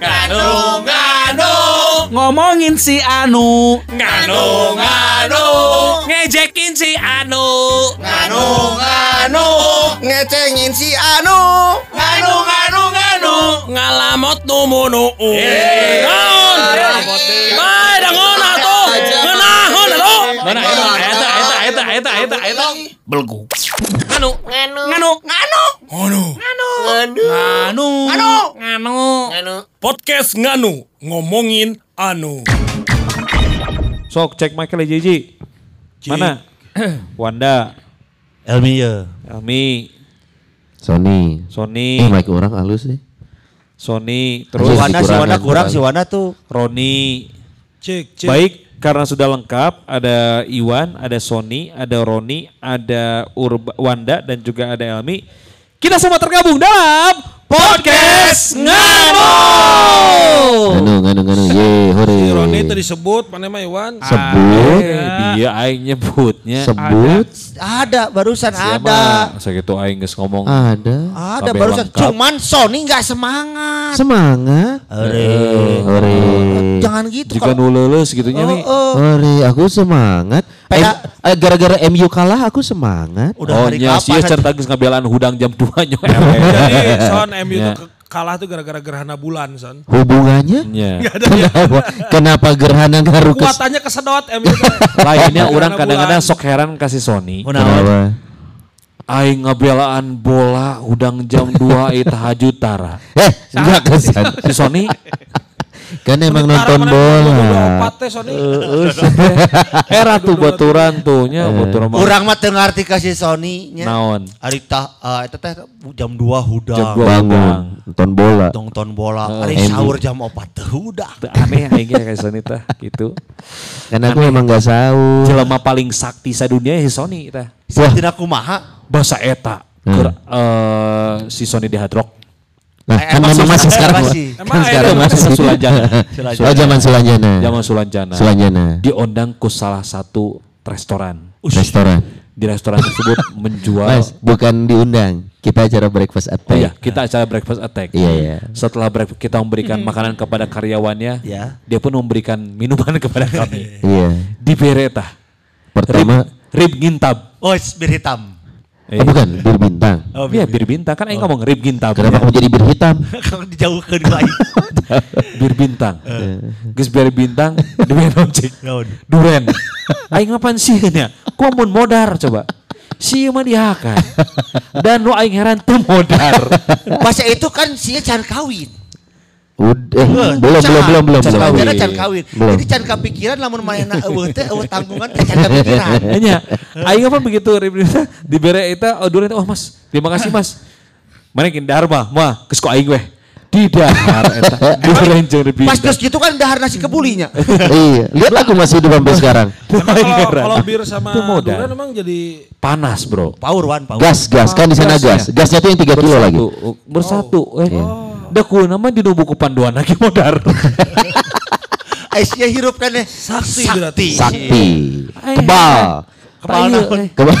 Nganu nganu Ngomongin si Anu. nganu nganu Ngejekin si Anu. nganu nganu ngecengin si Anu nganu nganu nganu Ngalamot numunu. Naon? Bae dangon atuh. Ngeunahon atuh. Mana eta eta eta Belgu. Nganu. nganu Nganu. nganu Nganu. nganu Nganu. Nganu. Nganu. nganu Podcast Nganu ngomongin Anu. Sok cek Michael Jiji. Mana? Wanda, Elmi ya. Elmi, Sony. Sony, Eh, mic orang halus nih. Sony, Terus Wana, si Wana kurang, si Wana tuh Roni. Cek, cek. Baik, karena sudah lengkap, ada Iwan, ada Sony, ada Roni, ada Urba, Wanda, dan juga ada Elmi. Kita semua tergabung dalam Podcast Nganu. Nganu, nganu, nganu. Ye, hore. Roni itu disebut, mana mah Iwan? Sebut. Eh, dia aing nyebutnya. Sebut. ada barusan Siapa? ada. Sakitu aing geus ngomong. Ada. Ada barusan. lengkap. Cuman Sony nggak semangat. Semangat. Ore. Hore. Jangan gitu. Jika kalau- nu leuleus gitunya Oh, nih. oh. Hore, aku semangat. Eh, eh, gara-gara MU kalah aku semangat. Udah oh hari nya kapan sia aja? cerita geus ngabelaan hudang jam 2 nya. Jadi Son MU Ya. tuh ke- kalah tuh gara-gara gerhana bulan Son. Hubungannya? Nya. Kenapa, kenapa gerhana ngaruh ke Kuatannya kesedot MU tuh. Lainnya orang kadang-kadang sok heran kasih Sony. Kenapa? Aing ngabelaan bola udang jam 2 itu tahajud tara. Eh, enggak kesan. Si Sony Kan emang nonton bola. Era tuh baturan tuh nya baturan mah Urang mah teu ngarti kasih Sony nya. naon. Ari tah eh, eta teh jam 2 hudang. Jam dua. Bangun, nonton bola. Nonton bola. Oh, Ari sahur jam 4 teh. Teu Aneh aing ge kayak Sony tah gitu. Karena aku emang gak sahur. Jelema paling sakti sadunia si Sony tah. Tina kumaha? Bahasa eta Hmm. keur eh, si Sony di Hard Rock. Nah, Eh, kan masih- memang masih eh, sekarang. masih. Kan Emang sekarang masih. Masa Sulanjana. Oh, zaman Sulanjana. Zaman Sulanjana. Sulanjana. Diundang ke salah satu restoran. Restoran. Di restoran tersebut menjual Mas, bukan diundang. Kita acara breakfast at Oh iya, kita acara breakfast attack. Iya, iya. Setelah breakfast kita memberikan makanan kepada karyawannya, Ya. dia pun memberikan minuman kepada kami. Iya. Di Bereta. Pertama, rib, rib gintab. Oh, bir hitam. Eh, oh bukan, bir bintang. Oh, Iya, bir bintang kan aing ngomong rib gintab. Kenapa kamu jadi bir hitam? Kalau dijauhkeun ku aing. bir bintang. Geus bir bintang, duren objek. Naon? Duren. Aing ngapain sih nya? Ku mun modar coba. Si mah dihakan. Dan nu aing heran teu modar. Pas itu kan sia can kawin. Udah, eh, Eh, belum, can. belum, belum, belum, Can belum. kawin. Jadi can kawin. Belum. Jadi can kepikiran lamun mainna eueuh teh eueuh tanggungan teh can kepikiran. Hanya, aing apa begitu rib di bere eta oh duren oh Mas, terima kasih Mas. Mana kin dahar mah, geus ku aing weh. Di dahar eta. Duren jeung rib Pas geus gitu kan dahar nasi kebulinya. Iya, lihat aku masih hidup sampai sekarang. Kalau kalau bir sama Itu modal. durian emang jadi panas, Bro. Power one, power. Gas, gas, kan di sana gas. Gasnya tuh yang 3 kilo lagi. Bersatu, bersatu. Eh, da ku nama di nu buku panduan lagi modar. Aisyah hirup kan eh. Sakti berarti. Sakti. Ay, Kebal. Kebal naon? eh. Kebal,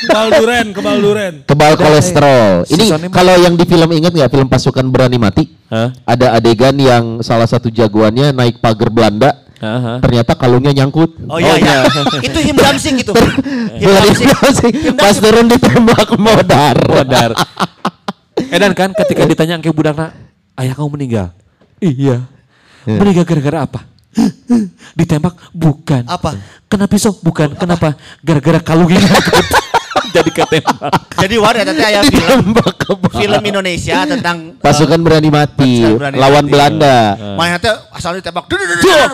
Kebal duren, kebal duren. kebal kolesterol. Si Ini kalau yang di film ingat nggak film Pasukan Berani Mati? Hah? Ada adegan yang salah satu jagoannya naik pagar Belanda. Aha. Ternyata kalungnya nyangkut. Oh iya iya. Itu him dancing gitu. Him Bulan dancing. ini pas turun ditembak modar. Modar. Edan kan ketika ditanya ke budakna, ayah kamu meninggal. Iya. Meninggal gara-gara apa? Ditembak? Bukan. Apa? Kena pisau? Bukan. Kenapa? Gara-gara kalungnya. Jadi ketembak. Jadi wadah tadi aya film film Indonesia tentang Pasukan Berani Mati Berani lawan Mati. Belanda. Mana teh asal ditembak.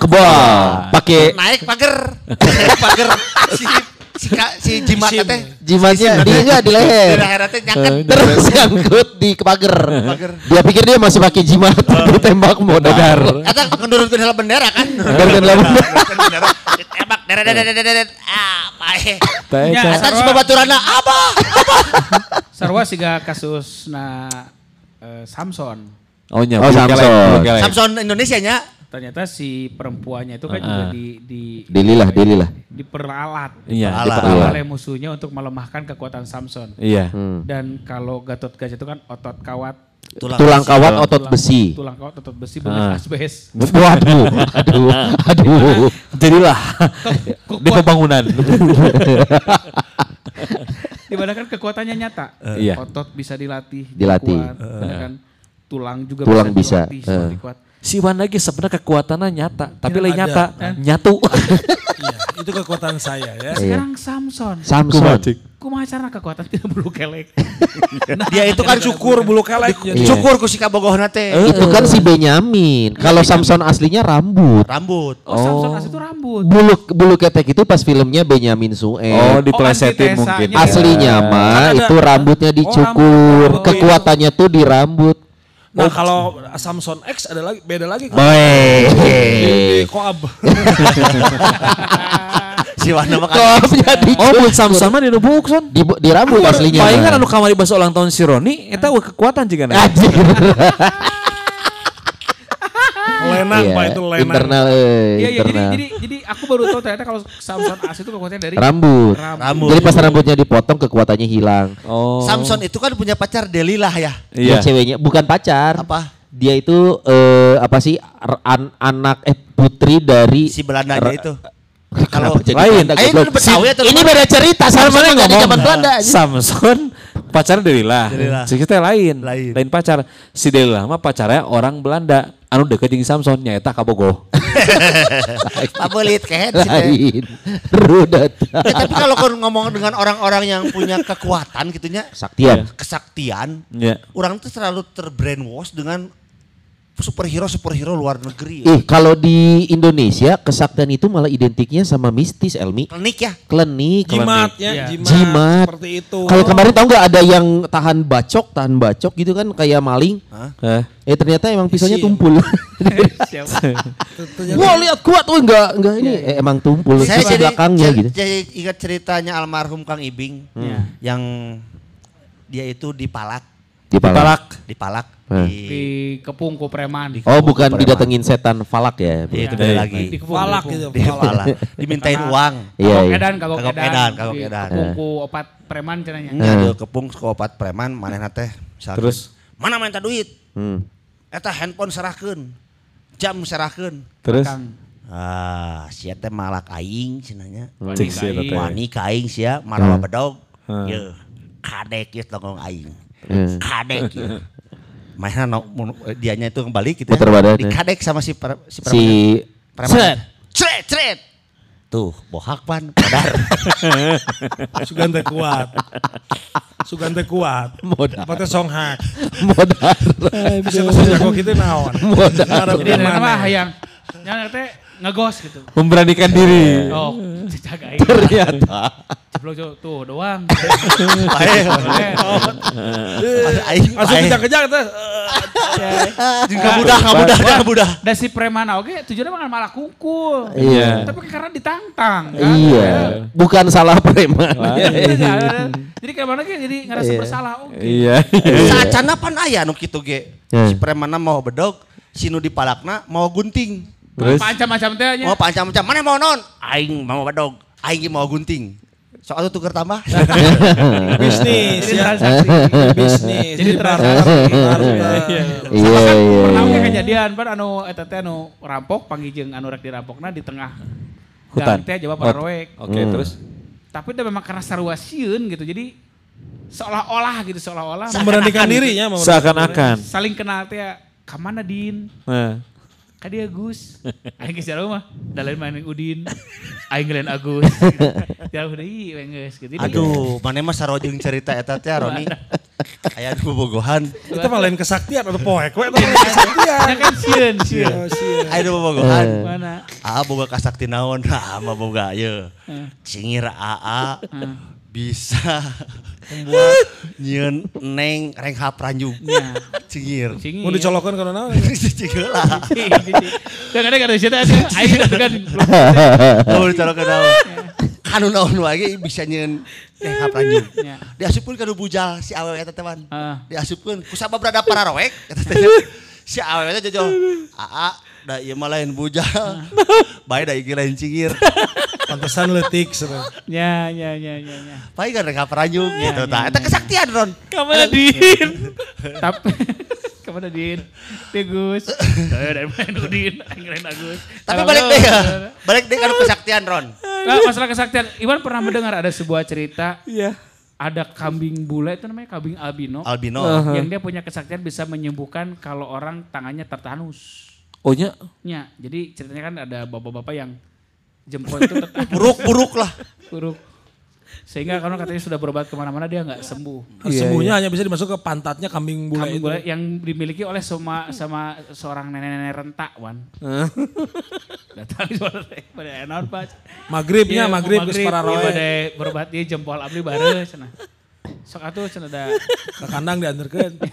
Kebal. Pakai Naik pagar. Pagar. Si si ka- si jimat Sim. teh. jimatnya di enggak di Di leher. leher teh nyangket. Terus nyangkut di pagar. Dia pikir dia masih pakai jimat ditembak modar. Eta ngendurutkeun heula bendera kan. Ngendurutkeun heula bendera. Ditembak deret deret deret. Ah, pae. Ya, Eta Eta si babaturanna apa? Sarwa siga kasus na eh, Samson. Oh nya. Oh, Samson. Samson Indonesia nya. Ternyata si perempuannya itu kan juga di di Dililah, dililah. diperalat Iya, Alat. Diperalat. oleh musuhnya untuk melemahkan kekuatan Samson. Iya. Hmm. Dan kalau Gatot Kaca itu kan otot kawat Tulang, Tulang kawat otot tulang- besi. Tulang kawat otot besi bekas asbes. Waduh, aduh, aduh. Jadilah di pembangunan. Di mana kan kekuatannya nyata. Iya. Otot bisa dilatih. Dilatih. kuat, ya kan? Tulang juga Tulang bisa, dilatih eh. seperti kuat. Si Wan lagi sebenarnya kekuatannya nyata, tapi lain nyata, nyatu. Iya, itu kekuatan saya ya. Sekarang Samson. Samson. Kumaha cara kekuatan tidak perlu kelek. Dia itu kan syukur bulu kelek. Iya. Syukur ku si kabogohna teh. Itu kan si Benyamin. Kalau Samson aslinya rambut. Rambut. Oh, Samson asli itu rambut. Bulu bulu ketek itu pas filmnya Benyamin Sueb. Oh, diplesetin antitesanya. mungkin. Aslinya Iya. mah Kan itu rambutnya dicukur. rambut. Kekuatannya tuh di rambut. Nah kalau Samson X ada lagi beda lagi. Di, Weh. di Koab. Si Wana mah kan Oh, mun Samson mah dinubuk son. di, di rambut aslinya. Palingan anu kamari bahasa ulang tahun si Roni, eta eueuh kekuatan juga. Anjir. Lenang Iya, pak itu lenang. internal eh, Iya, iya. Jadi, internal. jadi, jadi aku baru tahu ternyata kalau Samson asli itu kekuatannya dari rambut. Rambut. Jadi pas rambutnya dipotong kekuatannya hilang. Oh. Samson itu kan punya pacar Delilah ya. Iya. ceweknya bukan pacar. Apa? Dia itu eh, apa sih an- anak eh putri dari Si Belandanya itu. Kalau jadi lain. Belanda, ini beda cerita Sama mana dari ngomong? zaman Belanda. Samson pacarnya Delilah. Delilah. Si kita lain. Lain. Lain pacar. Si Delilah mah pacarnya orang Belanda. Anu deket jeung Samson nyaeta kabogoh. Pabelit kehet sih. Lain. Rudat. Ya, tapi kalau kau ngomong dengan orang-orang yang punya kekuatan gitunya, Saktian. kesaktian, Ya. orang tuh selalu terbrainwash dengan superhero superhero luar negeri. Ih, kalau di Indonesia kesaktian itu malah identiknya sama mistis, Elmi. Klinik ya. Klinik. Jimatnya, Iya. jimat. Jimat. Seperti itu. Kalau kemarin tahu nggak ada yang tahan bacok, tahan bacok gitu kan kayak maling. Eh. Eh ternyata emang pisaunya tumpul. Siapa? Wah lihat kuat tuh enggak enggak ini eh, emang tumpul Saya Terus jadi, belakangnya jadi, gitu. jadi ingat ceritanya almarhum Kang Ibing Iya. yang dia itu dipalak, Dipalak. dipalak Eh. di, Di kepung ku preman. Oh bukan didatengin setan falak ya. Iya, itu Iya. beda Di lagi. kepung, Falak di kepung. gitu. Di Falak. kepala, dimintain uang. Iya, Kagok iya. edan, kagok Kagok edan. edan, kagok Di edan. kepung ku opat preman cenanya. Nya hmm. keepung ke opat preman manehna teh misalkan, Terus? mana minta duit? Hmm. Eta handphone serahkeun. Jam serahkeun. Terus. Ah, sia teh malak aing cenanya. teh. Wani ka aing sia marawa bedog. Hmm. Ye, kadek ya tongong aing. Hmm. Kadek ya. Mainnya no, mun- dianya itu kembali gitu Puter badan, Di ya. kadek sama si per, si Si preman. Set. Cret, cret. Tuh, bohak pan, padar. Sugan teh kuat. Sugan teh kuat. Modal. Apa teh songhak. modal. Bisa teh jago kitu naon. Modal. Jadi mah hayang. Yang teh ngegos gitu. memberanikan diri. Oh, jagain. Ternyata. Jeblok tuh, tuh doang. Pae. Eh, Aing, Langsung pae. kejang-kejang teh. Enggak mudah, enggak mudah, enggak mudah. Dan si preman oke tujuannya mah malah kungkul. Iya. Tapi karena ditantang kan. Iya. Bukan salah preman. Iya, iya. Jadi kayak mana ge jadi ngerasa Iya. bersalah oke. Iya. Saacana pan aya nu kitu ge. Si premanna mau bedog, si nu dipalakna mau gunting. Terus? Macam-macam teh nya. Mau pancam-pancam, mana mau non? Aing mau bedog, aing mau gunting. Soal itu tuker tambah. Bisnis Jadi ya. transaksi. Bisnis. Jadi transaksi. Iya iya. Pernah oge iya. kejadian pan anu eta teh anu rampok panggijeng anu rek dirampokna di tengah Hutan. teh jawab Oh, pararoek. Oke, Hmm. terus Tapi udah memang karena sarua sieun gitu. Jadi seolah-olah gitu seolah-olah Memberanikan dirinya. memberanikan seakan-akan. saling kenal teh kamana din Nah. Ka dia Gus aing geus jauh mah da lain main Udin aing lain Agus jauh deui we geus gitu Aduh, mana mah sarojeng cerita eta teh Roni. Aya nu bobogohan. Itu mah lain kesaktian atau poek. We lain kesaktian. ya kan sieun sieun Oh. Aya nu bobogohan. mana Ah boga kasakti naon? Ah mah boga ye. Cingir AA bisa membuat nyieun neng reng hapranjung. Ya. Cingir. Mau dicolokan karena naon? Cingir lah. Kadang-kadang ada cerita aing kan Mau dicolokan naon? Kanu naon wae bisa nyieun reng hapranjung. Ya. Diasupkeun ka bujal si awewe eta teman. Diasupkeun ku sabab berada pararoek eta teh. Si awewe teh jojo. AA Da ieu mah lain bujal. Bae da iki lain cingir. Pantesan letik sebenarnya. Ya, ya, ya, ya, ya. Bae kan peranyung gitu tah. Eta kesaktian Ron. Kamana Din. Tapi kamana Din. Bagus. Saya dari main Udin, angin Agus. Tapi balik deh ya. Balik deh kan kesaktian Ron. Nah, masalah kesaktian, Iwan pernah mendengar ada sebuah cerita Iya. ada kambing bule itu namanya kambing albino. Albino. Yang dia punya kesaktian bisa menyembuhkan kalau orang tangannya tertanus. Oh nya, Ya, jadi ceritanya kan ada bapak-bapak yang jempol itu. Buruk-buruk lah. buruk. Sehingga kalau katanya sudah berobat ke mana-mana dia nggak sembuh. Sembuhnya hanya bisa dimasuk ke pantatnya kambing bule Kambing itu. bule yang dimiliki oleh sama sama seorang nenek-nenek rentak, Wan. Datang pada enak Pak. Maghribnya, Iya, maghrib, geus para iya, roe. bade berobat dia jempol abdi bare cenah. Sok atuh cenah da Ke kandang diantarkan.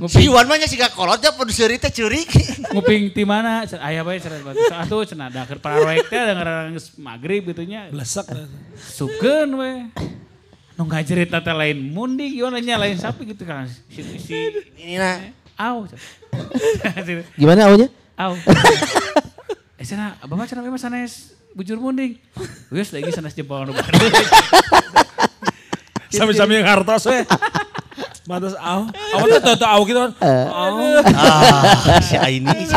Si nguping Iwan mah nya siga kolot ya produser teh ceurik. nguping ti mana aya bae cenah sok atuh cenah da keur para roek teh geus magrib gitu nya. Blesak. Sukeun we. Nu ngajerit teh lain mundi gimana nya lain sapi gitu kan. Si si Ini nah. au. Gimana awalnya? Au. eh cenah bapak cenah we mah sanes bujur munding. Geus lagi sanes jempol nu baru. Sami-sami yang hartos we. Matas aw. Aw tuh tuh aw gitu kan. Aw. Ah, si Aini. si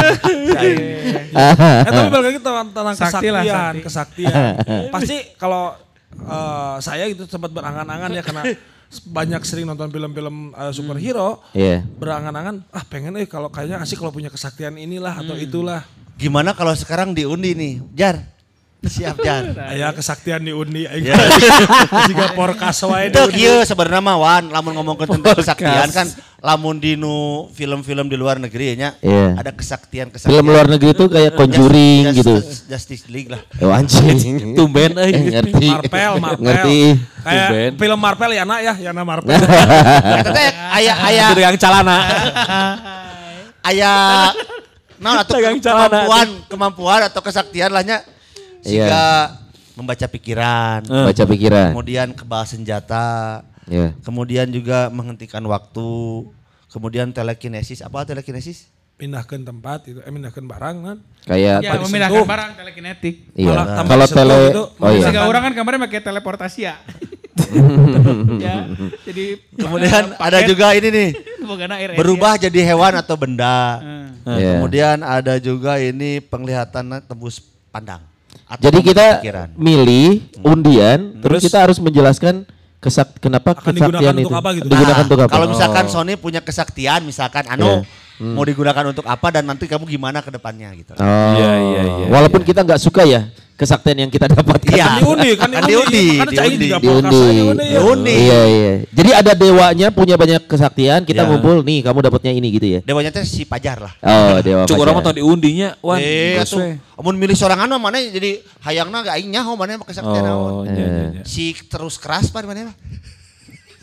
Aini. Eh tapi balik lagi tentang, kesaktian, sakti. kesaktian. Pasti kalau eh, saya gitu sempat berangan-angan ya karena banyak sering nonton film-film eh, superhero. Iya. Berangan-angan, ah pengen eh kalau kayaknya asik kalau punya kesaktian inilah atau itulah. Gimana kalau sekarang diundi nih? Jar. Siap Jar. Aya kesaktian diundi aing. Ya. Jika porkas wae Itu kieu sebenarnya mah Wan, lamun ngomongkeun tentang kesaktian kan lamun di nu film-film di luar negeri nya Iya. ada kesaktian-kesaktian. Film luar negeri tuh kayak Conjuring Just- gitu. Justice, Justice League lah. Oh anjing. tumben euy. Eh, ngerti. Marvel, Marvel. Ngerti. Kayak Tumben. film Marvel ya nak ya, ya nak Marvel. Eta teh aya aya Itu yang calana. aya naon atuh Dagang celana. kemampuan kemampuan atau kesaktian lahnya Iya. siga membaca pikiran. Baca pikiran. Kemudian kebal senjata. Iya. Kemudian juga menghentikan waktu. Kemudian telekinesis. Apa telekinesis? Pindahkan tempat itu, eh pindahkan barang kan. Kayak Ya, memindahkan barang telekinetik. iya. Malah tambah Kalau tele gitu, Oh iya. Sehingga orang kan kemarin pakai teleportasi ya. ya, jadi Kemudian ada juga ini nih. Berubah jadi hewan atau benda. Hmm. Iya. Kemudian ada juga ini penglihatan tembus pandang. Atau Jadi kita pikiran. milih undian, terus Terus? kita harus menjelaskan kesak kenapa Akan kesaktian digunakan itu untuk apa gitu? digunakan Nah, untuk apa? Kalau misalkan Oh. Sony punya kesaktian, misalkan anu Iya. mau digunakan untuk apa dan nanti kamu gimana ke depannya gitu. Oh. Iya, iya, iya, Walaupun kita nggak suka ya kesaktian yang kita dapatkan. Iya. Kan diundi, kan Kan diundi. diundi, Kan diundi. Diundi. aja udah ya. Diundi. Iya iya. Jadi ada dewanya punya banyak kesaktian, kita Iya. ngumpul nih kamu dapatnya ini gitu ya. Dewanya teh si Pajar lah. Oh, dewa. Cuk orang tau diundinya. Wan. Eh, geus atuh. Amun milih seorang anu mana jadi hayangna gak aing nyaho mana mah kesaktian Oh, naon. iya, iya, iya. Si terus keras pan mana mah.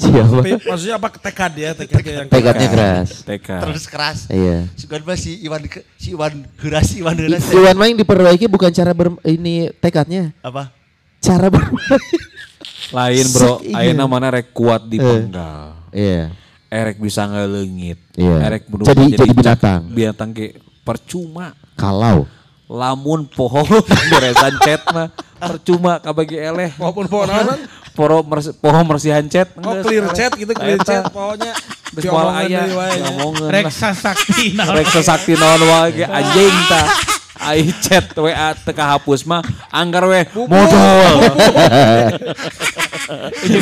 Siapa? Tapi Maksudnya apa tekad ya, tekad yang Tekadnya keras. TK. Terus keras. Iya. Sugan mah si Iwan si Iwan Heuras si Iwan Heuras. teh. Iwan main diperbaiki bukan cara ber ini tekadnya, Apa? cara bermain. Lain bro, ayeuna mana rek kuat di Eh. penggal. Iya. Erek bisa ngelengit. Iya. Erek berubah Jadi- jadi binatang. Binatang ke percuma. Kalau Lamun pohon beresan chat mah percuma kabagi eleh. Walaupun pohon Poro mersi, pohon mersihan chat. Oh clear chat gitu, clear chat pokoknya. Geus moal Diomongan aya deui wae nya. ngomongin lah. Reksa sakti naon. Rek sesakti naon wae anjing tah. Ai chat WA teu kahapus mah anggar we modal.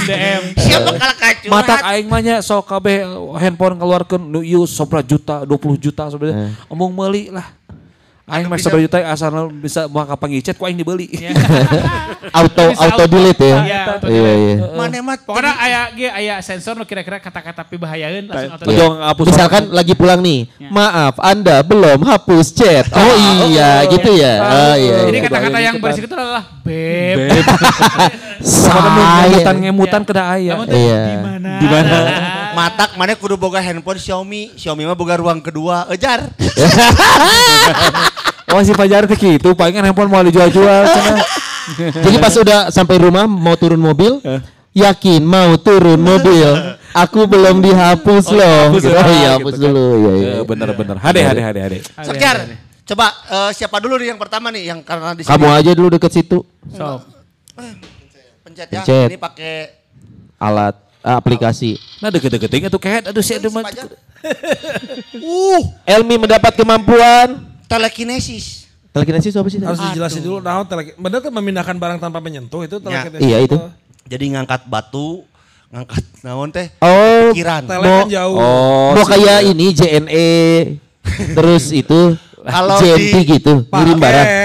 DM. Siapa kalah kacurat? Matak aing mah nya sok kabeh handphone keluarkeun nu ieu 11 juta, 20 juta sebenarnya. Omong meuli lah. Aing mah 11 juta asal bisa mau kapanggih chat ku aing dibeli. auto Bisa auto delete ya. Iya, auto Iya delete. iya. Mana mah Pokoknya aya ge aya sensor nu kira-kira kata-kata pibahayaeun langsung auto Iya. Hapus Misalkan lagi pulang nih, Ya. maaf Anda belum hapus chat. Oh iya gitu ya. Oh iya. Jadi iya. kata-kata yang berisik itu adalah beb. Beb. Sama ngemutan ngemutan kena aya. Iya. di mana? Di mana? Matak mana kudu boga handphone Xiaomi. Xiaomi mah boga ruang kedua. Ejar. Oh si Fajar teh kitu, palingan handphone mau dijual-jual. Jadi pas udah sampai rumah mau turun mobil, yakin mau turun mobil, aku belum dihapus loh. dihapus Gitu. ya, Oh iya gitu hapus kan. dulu. Iya iya. Eh, Bener-bener. Hade hade hade hade. Sok Jar. Coba eh, siapa dulu nih yang pertama nih yang karena di sini Kamu aja dulu deket situ. Sok. pencet ya. Pencet. Ini pakai Alat eh, aplikasi. Nah deket-deketing itu kayak aduh si aja. Uh, Elmi mendapat kemampuan. Telekinesis. Telekinesis apa sih? Harus dijelasin dulu nah telek. Bener kan memindahkan barang tanpa menyentuh itu telekinesis. Iya, itu. Jadi ngangkat batu, ngangkat naon teh? Oh, Pikiran. Tele kan jauh. Oh, mau si- kayak ini JNE terus itu Kalau JNT di- gitu, ngirim barang.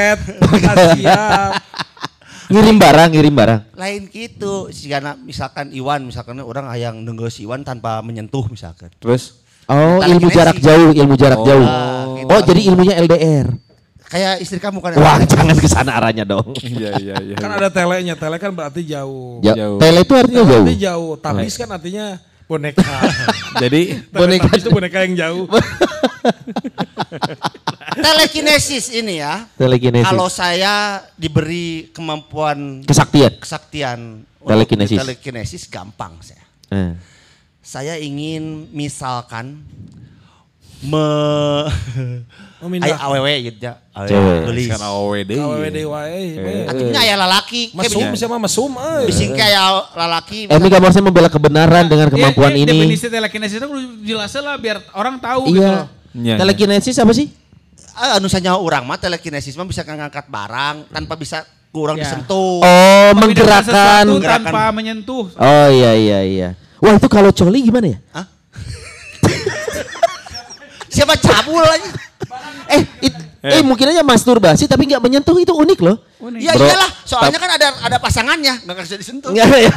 Ngirim barang, ngirim barang. Lain gitu. Sigana misalkan Iwan, misalkan orang yang nenggeus Iwan tanpa menyentuh misalkan. Terus Oh, ilmu Telekinesis. jarak jauh, ilmu jarak Oh. jauh. gitu. Oh, jadi ilmunya LDR. Kayak istri kamu kan. Wah, jangan ke sana arahnya dong. Iya iya iya. Kan ada telenya. Tele kan berarti jauh. Ja- Jauh. Tele itu artinya jauh. Berarti jauh. Tabis kan artinya boneka. Jadi boneka itu boneka yang jauh. Telekinesis ini ya. Telekinesis. Kalau saya diberi kemampuan Kesaktian. kesaktian Telekinesis. telekinesis gampang saya. Eh. Saya ingin misalkan me Memindah. Aya awewe gitu ya. Awewe Cewek. geulis. kan AWD. KWD wae. Artinya aya lalaki. Mesum siapa mesum euy. Bising kayak lalaki. Elmi kamu harusnya membela kebenaran dengan kemampuan Ya, ya, ini. Definisi telekinesis itu jelasin lah biar orang tahu gitu Iya. loh. Iya, Telekinesis apa sih? Anu sanya orang mah telekinesis mah bisa ngangkat barang tanpa bisa kurang Ya. disentuh. Oh, menggerakkan. tanpa menyentuh. Oh iya iya iya. Wah itu kalau coli gimana ya? Hah? Siapa cabul aja? Eh, it- eh mungkin aja masturbasi tapi nggak menyentuh itu unik loh. Ya Bro, iyalah, soalnya kan ada ada pasangannya, nggak bisa disentuh. Nggak, ya.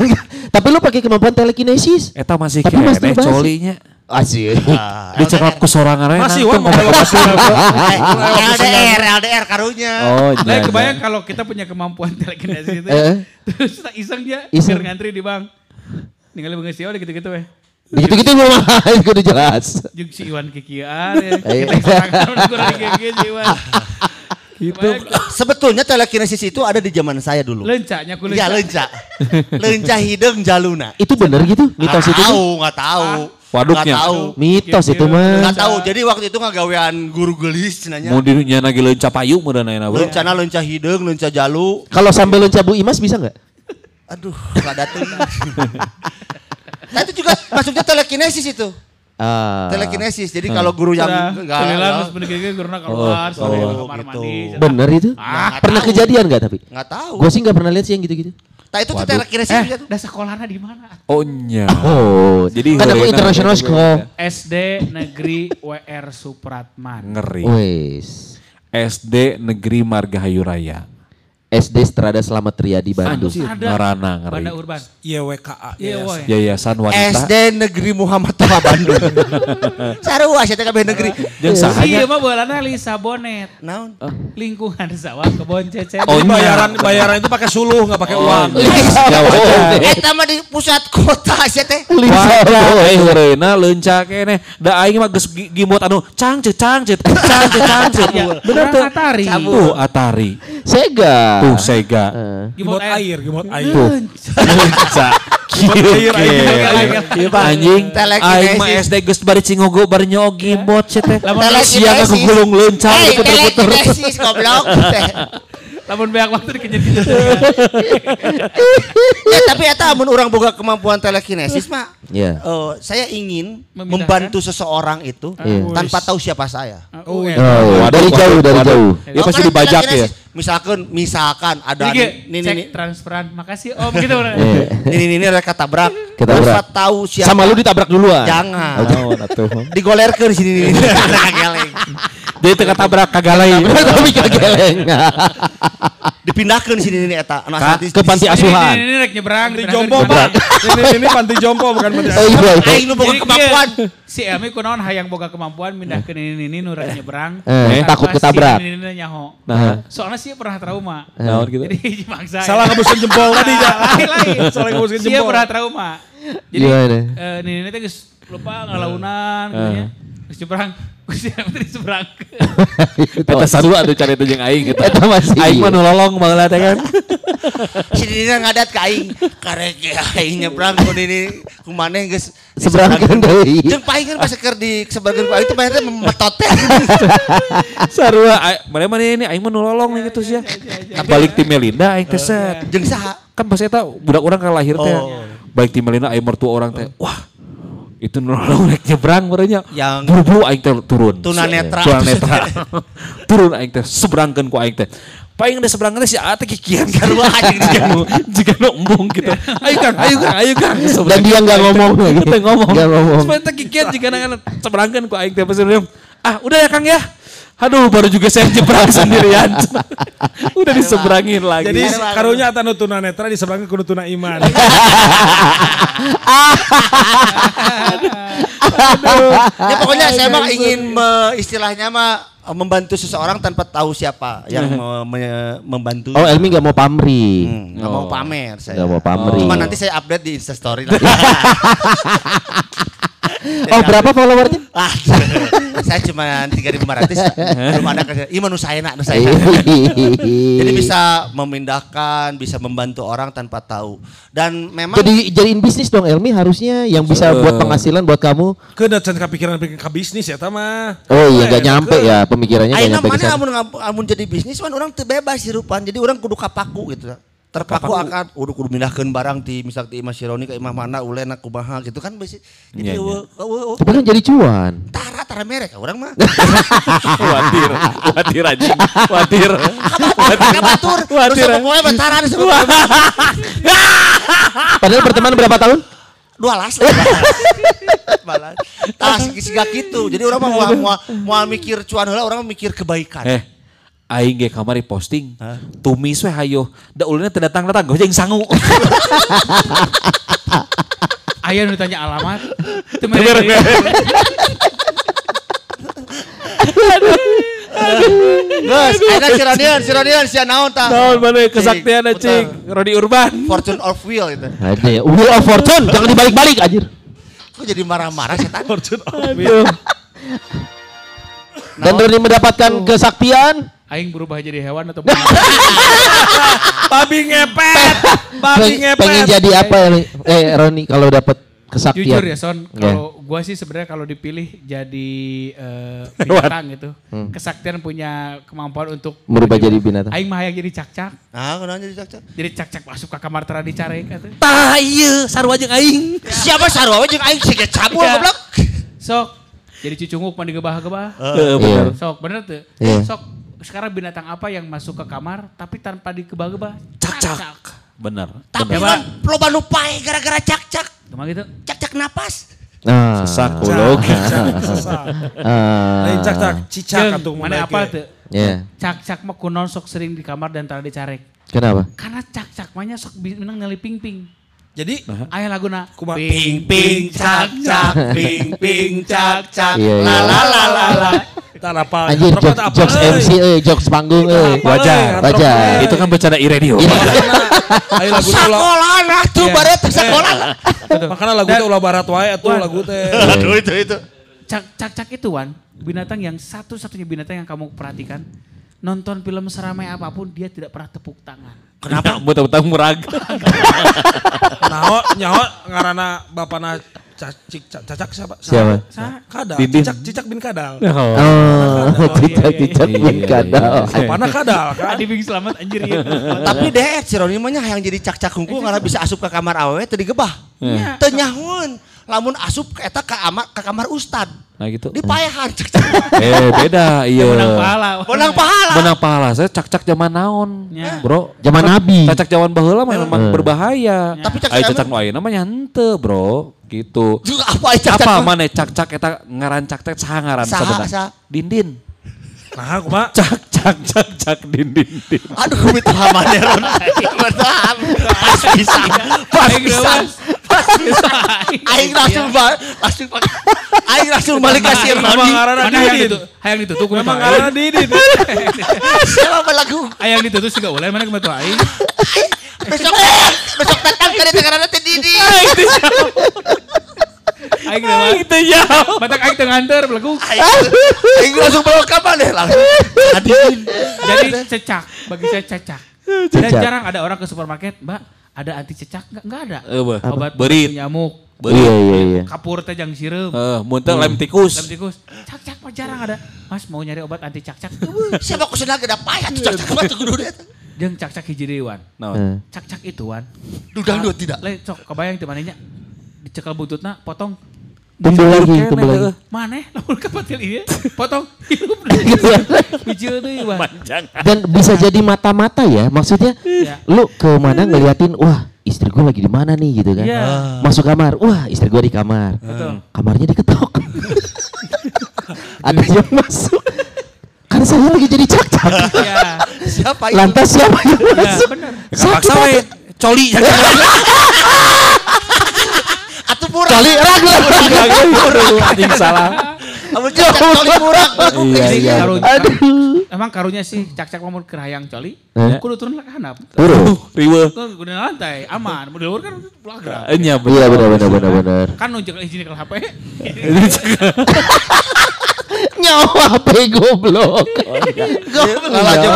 Tapi lu pakai kemampuan telekinesis. Eta masih Tapi kene masturbasi. colinya. Asik. Ah, Dicekak ku sorangan we Masih wah mau Eh, LDR, LDR karunya. Oh, Nah, iya, kebayang kalau kita punya kemampuan telekinesis itu. Eh. Terus tak iseng dia Iseng. ngantri di bank. Ningali beungeus ya udah gitu-gitu weh. Gitu-gitu belum itu udah jelas. Jeung si Iwan kikian ya. Iya. Si Iwan. Gitu. Sebetulnya telekinesis itu ada di zaman saya dulu. Lencanya ku Iya lenca. lenca. lenca hidung jaluna. Itu bener gitu mitos Nggak itu? tahu, nggak tahu. Waduknya. Nggak tahu. Mitos itu mah. Nggak tahu. Jadi waktu itu ngagawean guru gelis cenanya. Mau dinya lagi leuncah payung mudah ayeuna. Lencana lenca hidung, lenca jalu. Kalau sambil loncat Bu Imas bisa nggak? Aduh, nggak dateng. nah itu juga masuknya telekinesis itu. Ah. Telekinesis. Jadi kalau guru yang Sudah, nggak Kelilan terus bener-bener guruna keluar, sore oh, ke kamar gitu. mandi. Bener itu? Ah, pernah tahu. kejadian nggak tapi? nggak tahu. Gue sih nggak pernah lihat sih yang gitu-gitu. Nah itu tuh telekinesis Eh, juga tuh. dah sekolahnya di mana? Oh nya. Oh, Jadi kan aku international school. SD Negeri WR Supratman. Ngeri. Wes. SD Negeri Margahayu Raya. SD Strada Selamat Riyadi Bandung. Ada. Ngarana ngeri. Banda Urban. YWKA. Iya. Yayasan Wanita. SD Negeri Muhammad Toha Bandung. Sarua saya kabeh negeri. Jeung Iya sahanya. mah bolana Lisa Bonet. Naon? Lingkungan sawah kebon cecep. Oh, bayaran bayaran itu pakai suluh nggak pakai uang. Jawa aja. Eta mah di pusat kota sia teh. Wah, eh heureuna leuncah kene. Da aing mah geus gi- gimot anu cangcet cangcet cangcet cangcet. Bener tuh. Atari. Tuh Atari. Sega. Tuh Sega. Eh. Gimot air, gimot air. Tuh. Leuncah. air, Kieu anjing. Aing mah SD geus bari cingogo bari nyok gimot sia teh. Telekinesis. Sia kagulung leuncah Hey, puter-puter. telekinesis goblok. Teh. Lamun banyak waktu dikejar-kejar. Ya tapi eta amun urang boga kemampuan telekinesis mah Iya. eh, saya ingin Memindahkan. membantu seseorang itu Iya. tanpa tahu siapa saya. Oh, iya. Oh, Waduh, dari jauh, dari jauh. Dia Oh, pasti dibajak ya. Misalkan, misalkan ada Jadi nih cek nih nih transferan. Makasih Om gitu. nih nih nih mereka tabrak. Ketabrak. Terus tahu siapa. Sama lu ditabrak duluan. Jangan. Naon atuh. Digolerkeun sini nih. Ada kageleng. Dia teu katabrak kagalai. Tapi kageleng. Dipindahkeun sini nih eta. Anu asal di- ke panti Ini- asuhan. Ini, ini, rek nyebrang. Dipindahkan jompo pak. Ini ini panti jompo bukan panti Oh iya, iya. Aing nu boga kemampuan. Si Emi kunaon hayang boga kemampuan mindahkeun ini ini nu rek nyebrang. Eh, Tanpa takut ketabrak. Ini ini nyaho. Nah. Soalnya sih pernah trauma. Naon gitu. Jadi maksa. Salah ngebuskan jempol tadi ya. Salah ngebuskan Dia jempol. pernah trauma. Jadi eh, ini ini teh geus lupa ngalaunan gitu ya. Terus nyebrang. Gusti seberang. Eta sarua atuh cari teh jeung aing eta. Eta masih Aing mah iya. nu lolong baheula teh kan. Si Dina ngadat ka aing. Karek ya aing nyebrang ku ini ku maneh geus Seberangkeun deui. Jeung paing kan pas keur di sebagian ku aing teh paing teh metot teh. Sarua a- mana mana ini aing mah nu lolong nih gitu sia. Balik ti Melinda aing teh set. Jeung saha? Kan pas eta budak urang kan lahir teh. Oh. Balik ti Melinda aing mertua orang teh. Wah. Itu rek nyebrang berenya. Yang- buru-buru aing teh turun. Tunanetra. Tunanetra. turun aing teh seberangkeun ku aing teh. Paling udah seberangkeun si Ate kikian kan wah anjing jika nu jika nu embung gitu. Ayo Kang, ayo Kang, ayo Kang. Dan dia nggak ngomong lagi. Teu ngomong. Nggak ngomong. Teh kikian jika na seberangkeun ku aing teh pas Ah, udah ya Kang ya. Aduh, baru juga saya nyebrang sendirian. udah diseberangin lagi. Jadi karunya ata nu tunanetra di seberangnya kudu tuna iman. Ya pokoknya saya mah ingin me- istilahnya mah eh, membantu seseorang tanpa tahu siapa yang me- me- membantu. Oh Elmi nggak mau pamri. Hmm, nggak mau pamer saya. Nggak mau pamri. Cuma nanti saya update di Instastory lah. Oh berapa followernya? Ah, saya cuma 3.500 belum ada kerja. Iya nu saya nak, saya. Jadi bisa memindahkan, bisa membantu orang tanpa tahu. Dan memang Jadi jadiin bisnis dong Elmi harusnya yang bisa buat penghasilan buat kamu. Kedat can kepikiran bikin ke bisnis ya tama. Oh iya nggak nyampe ya pemikirannya nggak nyampe ke mana amun amun jadi bisnis kan orang teu bebas hirupan. Jadi orang kudu kapaku gitu. Terpaku akan udah kudu mindahkeun barang ti misal ti Imah Sironi ke Imah mana ulena kumaha gitu kan besi. Jadi Iya, iya. eueuh eueuh Tapi kan jadi cuan. tara tara merek orang mah. Watir, watir aja. Watir. Ka batur. Terus Watir. pokoknya bentaran semua. Padahal berteman berapa tahun? Dua las. Balas. Tah siga gitu. Jadi orang mah mau mau mau mikir cuan heula orang mah mikir kebaikan. Eh, aing ge kamari posting. Tumis we hayo. Da ulunnya teu datang-datang gojeng sangu. Ayah nu ditanya alamat. Teu mere-. Geus, ada Sironian, Sironian sia naon tah? Naon mana kesaktian Cing. Rodi Urban. Fortune of Wheel itu. Ada ya. Wheel of Fortune jangan dibalik-balik anjir. Kok jadi marah-marah setan? Dan Roni mendapatkan kesaktian. Aing berubah jadi hewan atau Babi ngepet. Babi ngepet. pengen jadi apa ya? Eh Roni kalau dapat kesaktian. Jujur ya Son, Ya. kalau gua sih sebenarnya kalau dipilih jadi eh, binatang gitu, kesaktian punya kemampuan untuk merubah jadi binatang. Aing mah hayang jadi cak-cak, Ah, kenapa jadi cak-cak? jadi cak-cak masuk ke kamar tera dicarek gitu. Tah ieu sarua jeung aing. Siapa sarua jeung aing sige cabul Iya. goblok. Sok, jadi cucunguk mah digebah-gebah. Heeh, Iya. bener. Sok, bener tuh. Iya. Sok, sekarang binatang apa yang masuk ke kamar tapi tanpa digebah-gebah? Cak-cak. Bener. Tapi kan loba nu pae gara-gara cak-cak. Cuma gitu. Cak-cak napas. Nah. Sesak ulog. Ah. Lain cak cak cicak atuh mana apa tuh? Ya. Cak-cak mah kunon sok sering di kamar dan tara dicarek. Kenapa? Karena cak-cak mahnya sok menang ngali ping-ping. Jadi Ayah laguna. Kuma- Ping ping cak cak ping ping cak cak Iya, iya. la la la la la. tak apa. Anjir Rokok jokes. MC eh, jokes panggung eh. Wajar. Wajar. Itu kan bercanda i-radio. Ayo lagu teh ulah. Sekolah nah tuh baret sekolah. Makanya lagu teh ulah barat wae atuh lagu teh. Aduh itu itu. Cak cak cak itu Wan, binatang yang satu-satunya binatang yang kamu perhatikan. Nonton film seramai apa pun dia tidak pernah tepuk tangan. Kenapa? Betul-betul murag. Nyaho nyaho ngaranna bapana cacik ca- cacak siapa? Siapa? Kadal. Cicak cicak bin kadal. Oh, cicak cicak iya, bin iya, kadal. Bapana kadal kan. Adi Bing selamat anjir ya. Tapi deh si Roni mah hayang jadi cak-cak hungkul karena bisa asup ke kamar awewe teu digebah. Iya. Teu nyahoun. Lamun asup ke eta ka kamar ke kamar ustad. Nah gitu. Dipaehan cak-cak. Eh beda iya. Menang pahala. Menang pahala. Menang pahala. Saya cak-cak zaman naon. Ya. Bro. Zaman Nabi. Cacak zaman baheula mah memang berbahaya. Tapi cacak Ayo zaman- cacak nu ayeuna mah nya henteu, Bro. Gitu. Juga apa cak-cak Apa mah? mana cak-cak eta ngaran cak-cak saha ngaran sebenarnya? Dindin. Nah, kumaha? Cak cak cak cak dindin. din. Aduh kumis pahamannya Ron. Bertahan. Pas bisa. Pas bisa. Aing langsung ba- langsung Aing langsung balik ke si Memang ngaranna Mana hayang Didin. itu? Hayang ditutup Memang kumaha? ngaranna Didin. Siapa lagu? Hayang ditutup juga ulai mana ke mana tuh aing. Besok besok datang ke tengah teh Didi. Aing dewa. Itu jauh. Batak aing teu nganter belagu. Aing langsung bawa kapan deh langsung. Jadi cecak, bagi saya cecak. Dan Cecak. jarang ada orang ke supermarket, Mbak, ada anti cecak enggak? Enggak ada. Eh, bah. Obat Berit. nyamuk, Iya iya iya. kapur teh jang sireum. Eh, muntah lem tikus. Lem tikus. Cak-cak mah jarang ada. Mas mau nyari obat anti cak-cak. Siapa aku senang ada payah tuh cak cak tuh kudu dia. Jeung cak-cak hiji deui wan. Naon? Eh. Cak-cak itu wan. Dudang dua tidak. Le sok kebayang teu manehnya. Dicekal bututna, potong Tumbuh lagi, tumbuh lagi. Maneh lamun ka patil ieu, potong. Dan bisa jadi mata-mata ya, maksudnya Iya. lu ke mana ngeliatin, wah istri gue lagi di mana nih gitu kan. Iya. Masuk kamar, wah istri gue di kamar. Betul. Kamarnya diketok. Ada yang masuk. Kan saya lagi jadi cak-cak. Iya. Siapa itu? Lantas siapa yang masuk? we. Coli. Atuh murah. Kali ragu. Anjing salah. Kamu coli murah. Iya iya. Aduh. Emang karunya sih cak-cak lamun keur hayang coli, Eh? kudu turun ke handap. Buru. Riwe. Kudu lantai, aman. Mau di luar kan pelagra. Enya Iya benar benar benar benar. Kan nunjuk izin ke HP. Nyawa HP goblok. Lanjut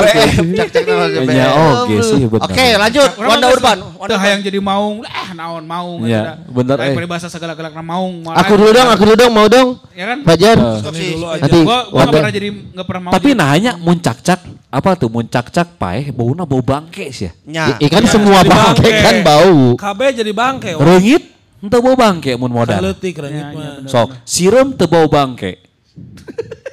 Cak cak lanjut. Enya oke sih benar. Oke lanjut. Wanda Urban. Teu hayang jadi maung, eh naon maung Iya, Lain eh. peribahasa segala-galak maung. Aku dulu dong, aku dulu dong, mau dong. Ya kan? Fajar. Aja. Nanti Gua Wanda. pernah jadi enggak pernah mau. Tapi nanya muncak-cak apa tuh muncak-cak paeh bauna bau bangke sih ya. Ya, kan semua bangke kan bau. KB jadi bangke. wah. Reungit henteu bau bangke mun modal. Mah. Sok, sireum teu bau bangke.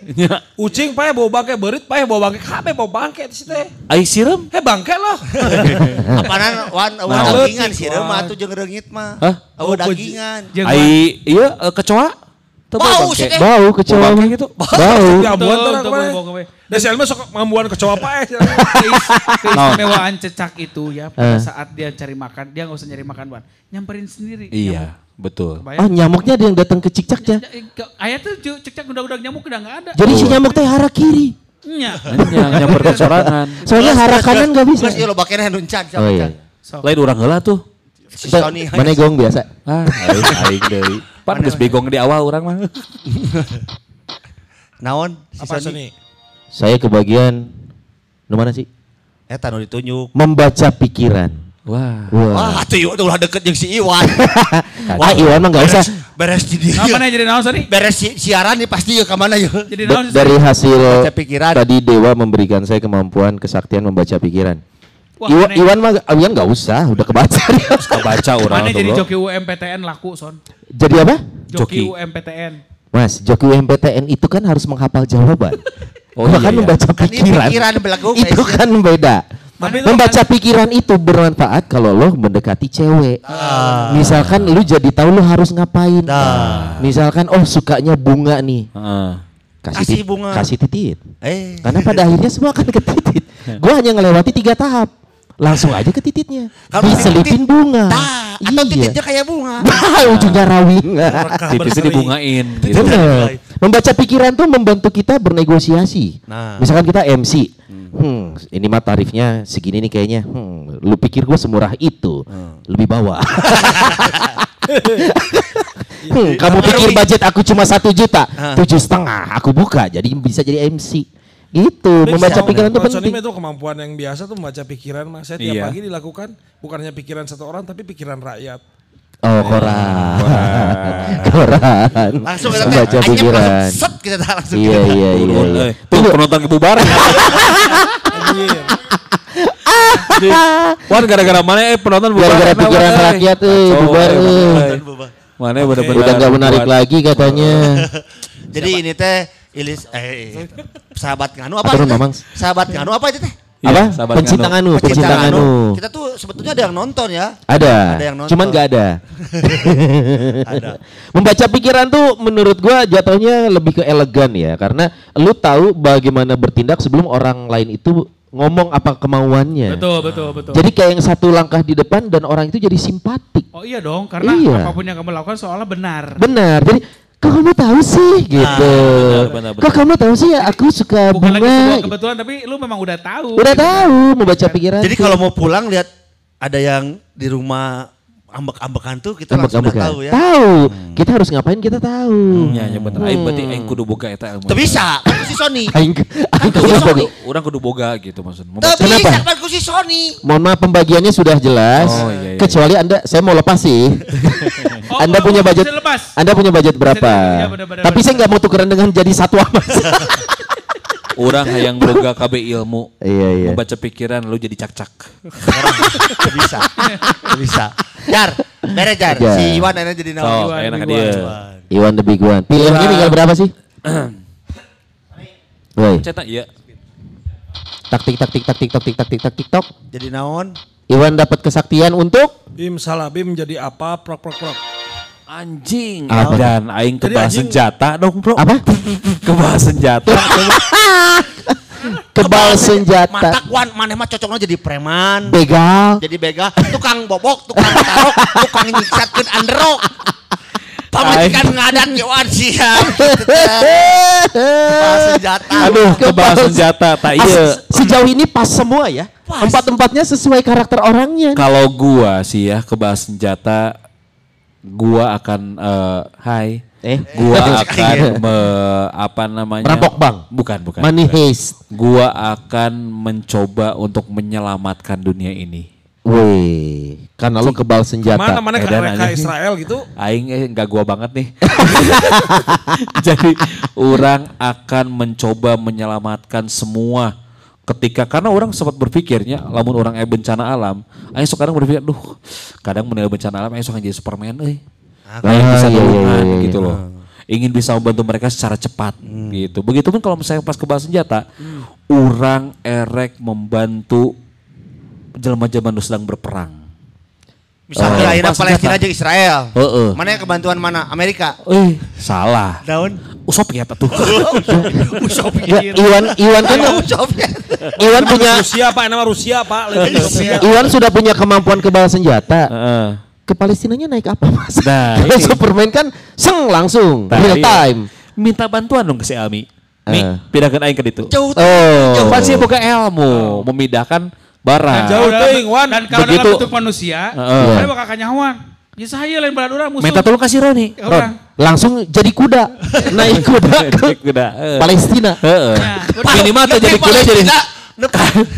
Nya, Ucing pae bau bangke, berit pae bau bangke, KB bau bangke di situ. ai sireum? Heh bangke loh. Apaanan wan wan Nah. dagingan sih Wan. mah atuh jeung reungit mah. Hah? Oh dagingan. Ai iya eh, kecoa bau sih, Bau kecoa. Mah. gitu. Bau. Ya abuan Tuh, terang tuh, kemarin. Dan si Elma sok mambuan kecoa pae. Keis- keistimewaan cecak itu ya pada Eh. saat dia cari makan, dia nggak usah nyari makan Wan. Nyamperin sendiri. Iya, betul. Nyamuk. Oh nyamuknya ada yang datang ke cicaknya. Ayat tuh cu- cecak udah-udah nyamuk udah nggak ada. Jadi si nyamuk teh hara kiri. Nya. Nya nyamper ke sorangan. Soalnya hara kanan gak bisa. Terus ieu lo bakena nuncan Oh iya. Sok. Lain urang heula tuh. Mana gong biasa? Ah, aing deui. Pan geus begong di awal urang mah. Naon? Si Apa Sony. Saya kebagian Nu mana sih? Eta nu ditunjuk. Membaca pikiran. Wah. Wah. Wah, atuh ieu ulah deket jeung si Iwan. Ah, Iwan mah gak usah. Beres di dia. Apa jadi naon sorry? Beres si- siaran nih pasti yuk ke mana yuk. Jadi Da- naon? dari hasil Baca pikiran. tadi Dewa memberikan saya kemampuan kesaktian membaca pikiran. Wah, Iwan, aneh. Iwan mah Iwan nggak usah, udah kebaca dia. Kebaca urang Mana tuh, jadi joki UMPTN laku son? Jadi apa? Joki, Joki. UMPTN. Mas, joki MPTN itu kan harus menghafal jawaban. Oh, Oh, iya, kan iya. membaca Kan ini pikiran. pikiran belagu, itu ya. kan beda. Tapi membaca pikiran itu bermanfaat kalau lo mendekati cewek. Misalkan lu jadi tahu lu harus ngapain. Nah. Misalkan oh sukanya bunga nih. Heeh. Kasih tit- bunga. Kasih titit. Eh. Karena pada akhirnya semua akan ke titit. Gua hanya ngelewati tiga tahap. Langsung aja ke tititnya. Kalau Diselipin bunga. Tah, atau Iya. titiknya kayak bunga. Ujungnya rawing. Titisnya dibungain gitu. Bener. Membaca pikiran tuh membantu kita bernegosiasi. Nah. Misalkan kita MC. Hmm, ini mah tarifnya segini nih kayaknya. Hmm, lu pikir gue semurah itu? Lebih bawah. hmm, kamu pikir budget aku cuma satu juta, tujuh setengah. Aku buka, jadi bisa jadi MC. Gitu, membaca pikiran itu penting. itu kemampuan yang biasa tuh membaca pikiran mas. Saya tiap Iya. pagi dilakukan bukannya pikiran satu orang tapi pikiran rakyat. Oh, koran. koran. Langsung kita akhirnya pikiran. set kita langsung. Iya, iya, iya. Turun, iya. eh. Tuh penonton kebubaran. Anjir. Wan gara-gara mana eh penonton bubar. Gara-gara pikiran eh. rakyat, eh, bubar, eh, eh. bubar. Mana bener-bener Udah nggak menarik lagi katanya. Jadi ini teh Ilis eh sahabat nganu apa? Aturun, itu? Mamang. Sahabat nganu apa itu teh? Iya, Apa? sahabat Pencinta nganu. nganu, pencinta nganu. Kita tuh sebetulnya ada yang nonton ya. Ada, Ada yang nonton. cuman nggak ada. Ada. Membaca pikiran tuh menurut gua jatuhnya lebih ke elegan ya, karena lu tahu bagaimana bertindak sebelum orang lain itu ngomong apa kemauannya. Betul, betul, betul. Jadi kayak yang satu langkah di depan dan orang itu jadi simpatik. oh iya dong, karena Iya. apa pun yang kamu lakukan soalnya benar. Benar. Jadi kok kamu tahu sih gitu. benar, benar, benar. Kok kamu tahu sih ya aku suka Bukan lagi sebuah bunga. kebetulan, tapi lu memang udah tahu. Udah tahu membaca pikiran. Jadi kalau mau pulang lihat ada yang di rumah ambek-ambekan tuh kita langsung udah Ambek-ambekan. tahu ya. Tahu. Kita harus ngapain kita tahu. Ya, ya bener. Aing berarti aing kudu boga eta ilmu. Bisa, kan si Sony. Aing aing Kan kudu bagi- Orang kudu boga gitu maksudnya. Kenapa? bisa, kan ku si Sony. Mohon maaf pembagiannya sudah jelas. Oh, iya, iya. Kecuali Anda saya mau lepas sih. Oh, anda oh, punya oh, budget. Anda punya budget berapa? Iya, benar, benar, Tapi benar. saya nggak mau tukeran dengan jadi satu amas. Orang hayang boga KB ilmu. Iya, iya. Membaca pikiran lu jadi cak-cak. Bisa, bisa. Jar, beres Jar. Jar. Si Iwan enak jadi So, naon. enak Iwan. dia. Iwan the big one. Pilihannya tinggal berapa sih? Woi, Cetak iya. taktik taktik taktik taktik taktik taktik tok. Jadi naon? Iwan dapat kesaktian untuk Bim salah Bim jadi apa? Prok prok prok. Anjing. Dan aing kebahas anjing- senjata dong, Bro. apa? Kebahas senjata. Kebal senjata. Matak Wan, mana mah cocoknya jadi preman. Begal. Jadi bega, tukang bobok, tukang tarok, tukang nyiksatkeun androk. Pamajikan ngadat ke Wan siap. Bawa senjata. Aduh, kebahas senjata. Tak iya. se- Sejauh ini pas semua ya. Empat-empatnya sesuai karakter orangnya. Kalau gua sih ya kebahas senjata gua akan eh, hai Eh, gua akan me- apa namanya Merampok bank? bukan bukan money bukan. heist. gua akan mencoba untuk menyelamatkan dunia ini Wih, karena lu kebal senjata. Mana mana ke mereka. Israel gitu? aing eh, nggak gua banget nih jadi orang akan mencoba menyelamatkan semua ketika karena orang sempat berpikirnya lamun orang eh bencana alam aing sekarang berpikir duh kadang menilai bencana alam aing suka jadi superman Lain Ah, bisa iya, iya, iya, iya. gitu loh. Ingin bisa membantu mereka secara cepat gitu. Begitupun kalau misalnya pas kebal senjata orang erek membantu jelma-jelma sedang berperang Misalnya Oh. akhirnya Palestina jeung Israel. Heeh. Mana yang kebantuan mana? Amerika. Eh, salah. Daun. Soviet tuh. Ya, Iwan Iwan kan Soviet. Iwan punya Rusia Pak, nama Rusia Pak. Rusia. Iwan sudah punya kemampuan kebal senjata. Heeh. Ke Palestinanya naik apa mas? Nah, Kalau ini. Superman kan seng langsung Nah, real iya. time. Minta bantuan dong ke si Ami. Mi, Eh. pindahkan aing ke ditu. Jauh. Oh. Pan sih boga ilmu memindahkan barang. Jauh Kalau teuing, dalam- Wan. Dan kalau Begitu. dalam bentuk manusia, Heeh. mana bakal kanyawan. Ya saya lain badan orang musuh. Minta tolong kasih Roni. Ya, orang. Langsung jadi kuda, naik kuda ke Kuda. Palestina. Heeh. Ya, Minimal tuh jadi kuda jadi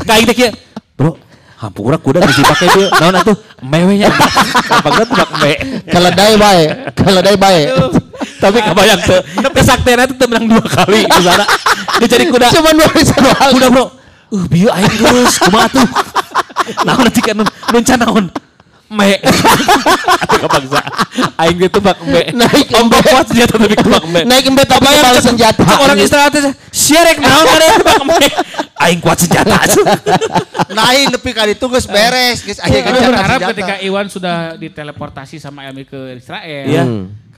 kain teh kieu. Bro, hampura kuda geus dipake dia. Naon atuh? Mewenya. Apa tuh bak me. Keledai bae, keledai bae. Tapi kebayang tuh. Kesaktian itu menang dua kali di sana. Dia jadi kuda. Cuman dua bisa dua Kuda bro. Uh, bieu aing geus kumaha tuh. Naon nanti kan nun naon? Me. Atuh kabangsa. Aing ge teu bak me. Naik embe. kuat senjata tapi ke bak me. Naik embe tapi kebal senjata. Orang istirahat teh siarek naon kada bak me. Aing kuat senjata. Naik nepi ka ditu geus beres, geus aya gencatan berharap ketika Iwan sudah diteleportasi sama Elmi ke Israel, Iya.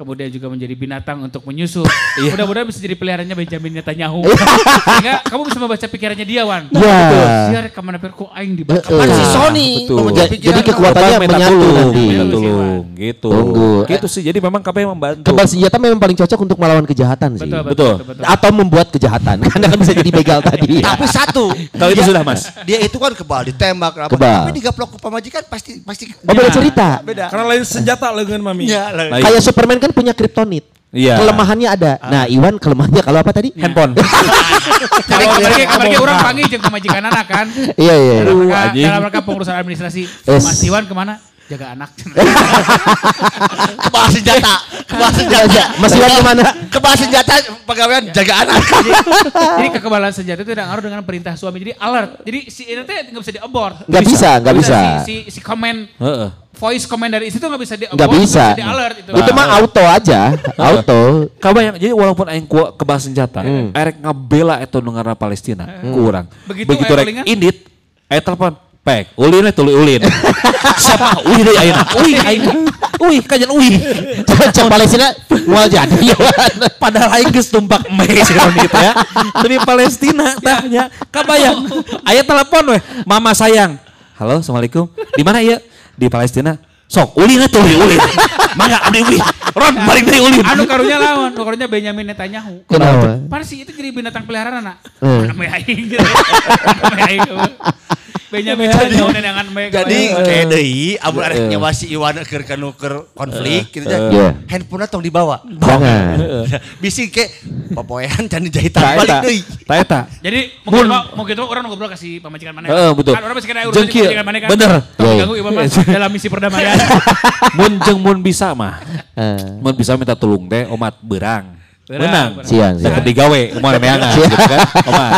Kemudian juga menjadi binatang untuk menyusup. Iya. Mudah-mudahan bisa jadi peliharaannya Benjamin Netanyahu. Sehingga kamu bisa membaca pikirannya dia, Wan. Ya. Siar ke mana per kok aing di belakang. Kan si Iya. Sony Betul. jadi kekuatannya menyatu nanti. tulung, gitu. Tunggu. Gitu sih. Jadi memang KPI membantu. Kebal senjata memang paling cocok untuk melawan kejahatan sih. Betul, betul, Betul. betul. Atau membuat kejahatan. Karena kan bisa jadi begal tadi. Tapi satu, Kalau itu sudah mas. dia itu kan kebal ditembak apa. Kebal. Tapi digaplok ke pamajikan pasti pasti Oh beda cerita. beda. Karena lain senjata lengan mami. Ya. Kayak Superman kan punya kryptonit. Iya. Kelemahannya ada. Nah, Iwan kelemahannya kalau apa tadi? Handphone. Jadi kemarin kemarin orang panggil jeung pemajikan anak kan. Iya, iya. Dalam Aduh, rangka, anjing. dalam rangka pengurusan administrasi. Es. Mas Iwan ke mana? Jaga anak. Kebal senjata, kebal senjata. Mas Iwan ke mana? Kebal senjata pegawaian jaga anak. Jadi kekebalan senjata itu tidak ngaruh dengan perintah suami. Jadi alert. Jadi si ini tuh nggak bisa di-abort. Nggak bisa, nggak bisa. Si, si, si komen, Heeh. Voice comment dari istri itu nggak bisa di-abort. Nggak bisa. di-alert. Itu, Itu mah auto aja. Auto. Kabayang, jadi walaupun aing kuat kebal senjata, erek ngabela nu ngaranna Palestina, kurang. Begitu Begitu rek ulingan? indit, telepon, pek, ulin tuluy ulin. Siapa? Uih deui ayeuna. Uih aing. Uih kajian uih. Cek Palestina mual jadi. Padahal aing geus tumpak me si Roni teh ya. Tapi Palestina tahnya kabayang. Aya telepon weh, mama sayang. Halo, Assalamualaikum. Di mana ya? Di Palestina. Sok, ulin we tuluy ulin. Mangga abdi ulin. Ron balik dari ulin. Anu karunya lawan, anu karunya Benyamin Netanyahu. Kenapa? Parsi itu jadi binatang peliharaan anak. Hmm. Aing. Aing. Benyamin bae. Jadi kayak deui amun ada nyawa si Iwan keur kanu keur konflik gitu ya. Iya. Handphone tong dibawa. Jangan. Bisi ke popoean can dijahitan Tak balik deui. Tak eta. Jadi mungkin mau gitu orang ngobrol kasih pemajikan mana. Heeh, betul. Kan orang masih kena Jeung urusan kieu, pemajikan mana kan. bener. Kalau Iya, iya. ganggu ibu mas dalam misi perdamaian. mun jeung mun bisa mah. Mun bisa minta tulung teh omat berang. Menang. berang. Siang, Saya siang. digawe umar neangan Siang. gitu kan. Omat.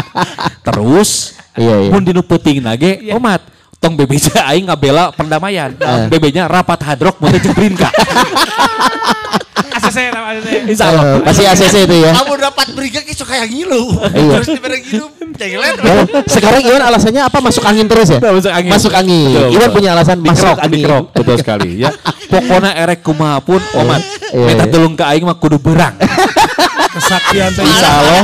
Terus Iya, iya. mun dinu peuting nage omat tong bebeja aing ngabela perdamaian. Bebenya rapat hadrok teh jeung Brinka. ACC nama ACC. Insya Allah. Eh, pasti ACC itu ya. Amun dapat beriga kisah kayak ngilu. Iya. Terus diberi ngilu. Cegelet. Oh, sekarang Iwan alasannya apa? Masuk angin terus ya? Masuk angin. Masuk angin. Betul, Iwan punya alasan masuk angin. dikerok. Betul sekali ya. Pokoknya erek kumaha pun omat. Iya, Minta iya. tulung ke aing mah kudu berang. Kesaktian teh Insya Allah.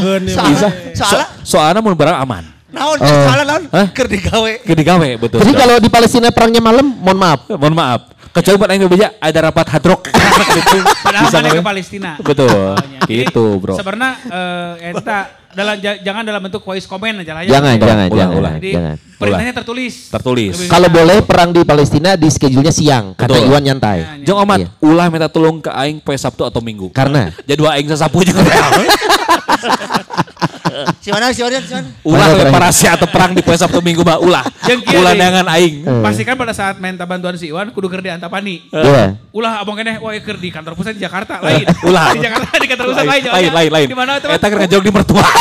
soalnya mun berang aman. Naon Oh. salah naon? Hah? Keur digawe. Ke digawe betul. Jadi kalau di Palestina perangnya malam, mohon maaf. mohon maaf. Kecuali buat aing bebeja ada rapat hadrok. Padahal mana ke Palestina. Betul. Pokoknya. Jadi, Gitu, Bro. Sebenarnya eh, eta dalam ja- jangan dalam bentuk voice comment aja lah ya. Jangan, Jadi, jangan, ulang, jangan, ulang. Jadi jangan. perintahnya tertulis. Tertulis. Kalau boleh perang di Palestina di schedule-nya siang, kata Betul. Iwan nyantai. Ya, Jeung omat, Iya. ulah minta tulung ke aing poe Sabtu atau Minggu. Karena Jadwal aing sasapu jeung real. Si mana si mana si mana? Ulah reparasi atau perang di poe Sabtu Minggu mah ulah. Ulah deui. neangan aing. Pastikan pada saat minta bantuan si Iwan kudu keur di Antapani. Iya. Ulah abang keneh wah keur di kantor pusat di Jakarta lain. Ulah. Di Jakarta di kantor pusat lain. lain, lain, lain. Di mana itu? Eta keur ngejog di mertua.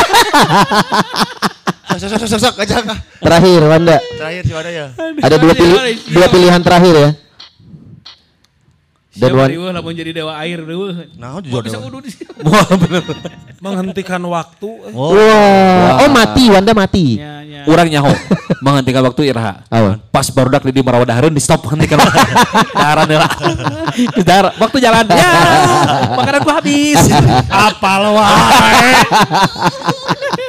Sok sok sok sok aja. terakhir Wanda, Terakhir si mana ya? ada dua pilih dua pilihan terakhir ya. Dan Wan- Wan lamun jadi dewa air. Naon Gua jujur. bisa udu di bener. menghentikan waktu. Oh. Wah, oh mati Wanda mati. Ya, ya. Urang nyaho menghentikan waktu iraha. Apa? Pas barudak di marawadahareun di stop hentikan waktu. Daharan heula. Dahar, waktu jalan. Ya, makanan gua habis. Apal wae.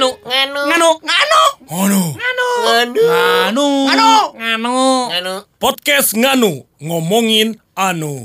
Nganu, nganu, nganu, nganu, Ngono. nganu, nganu, nganu, nganu. Podcast Nganu ngomongin anu.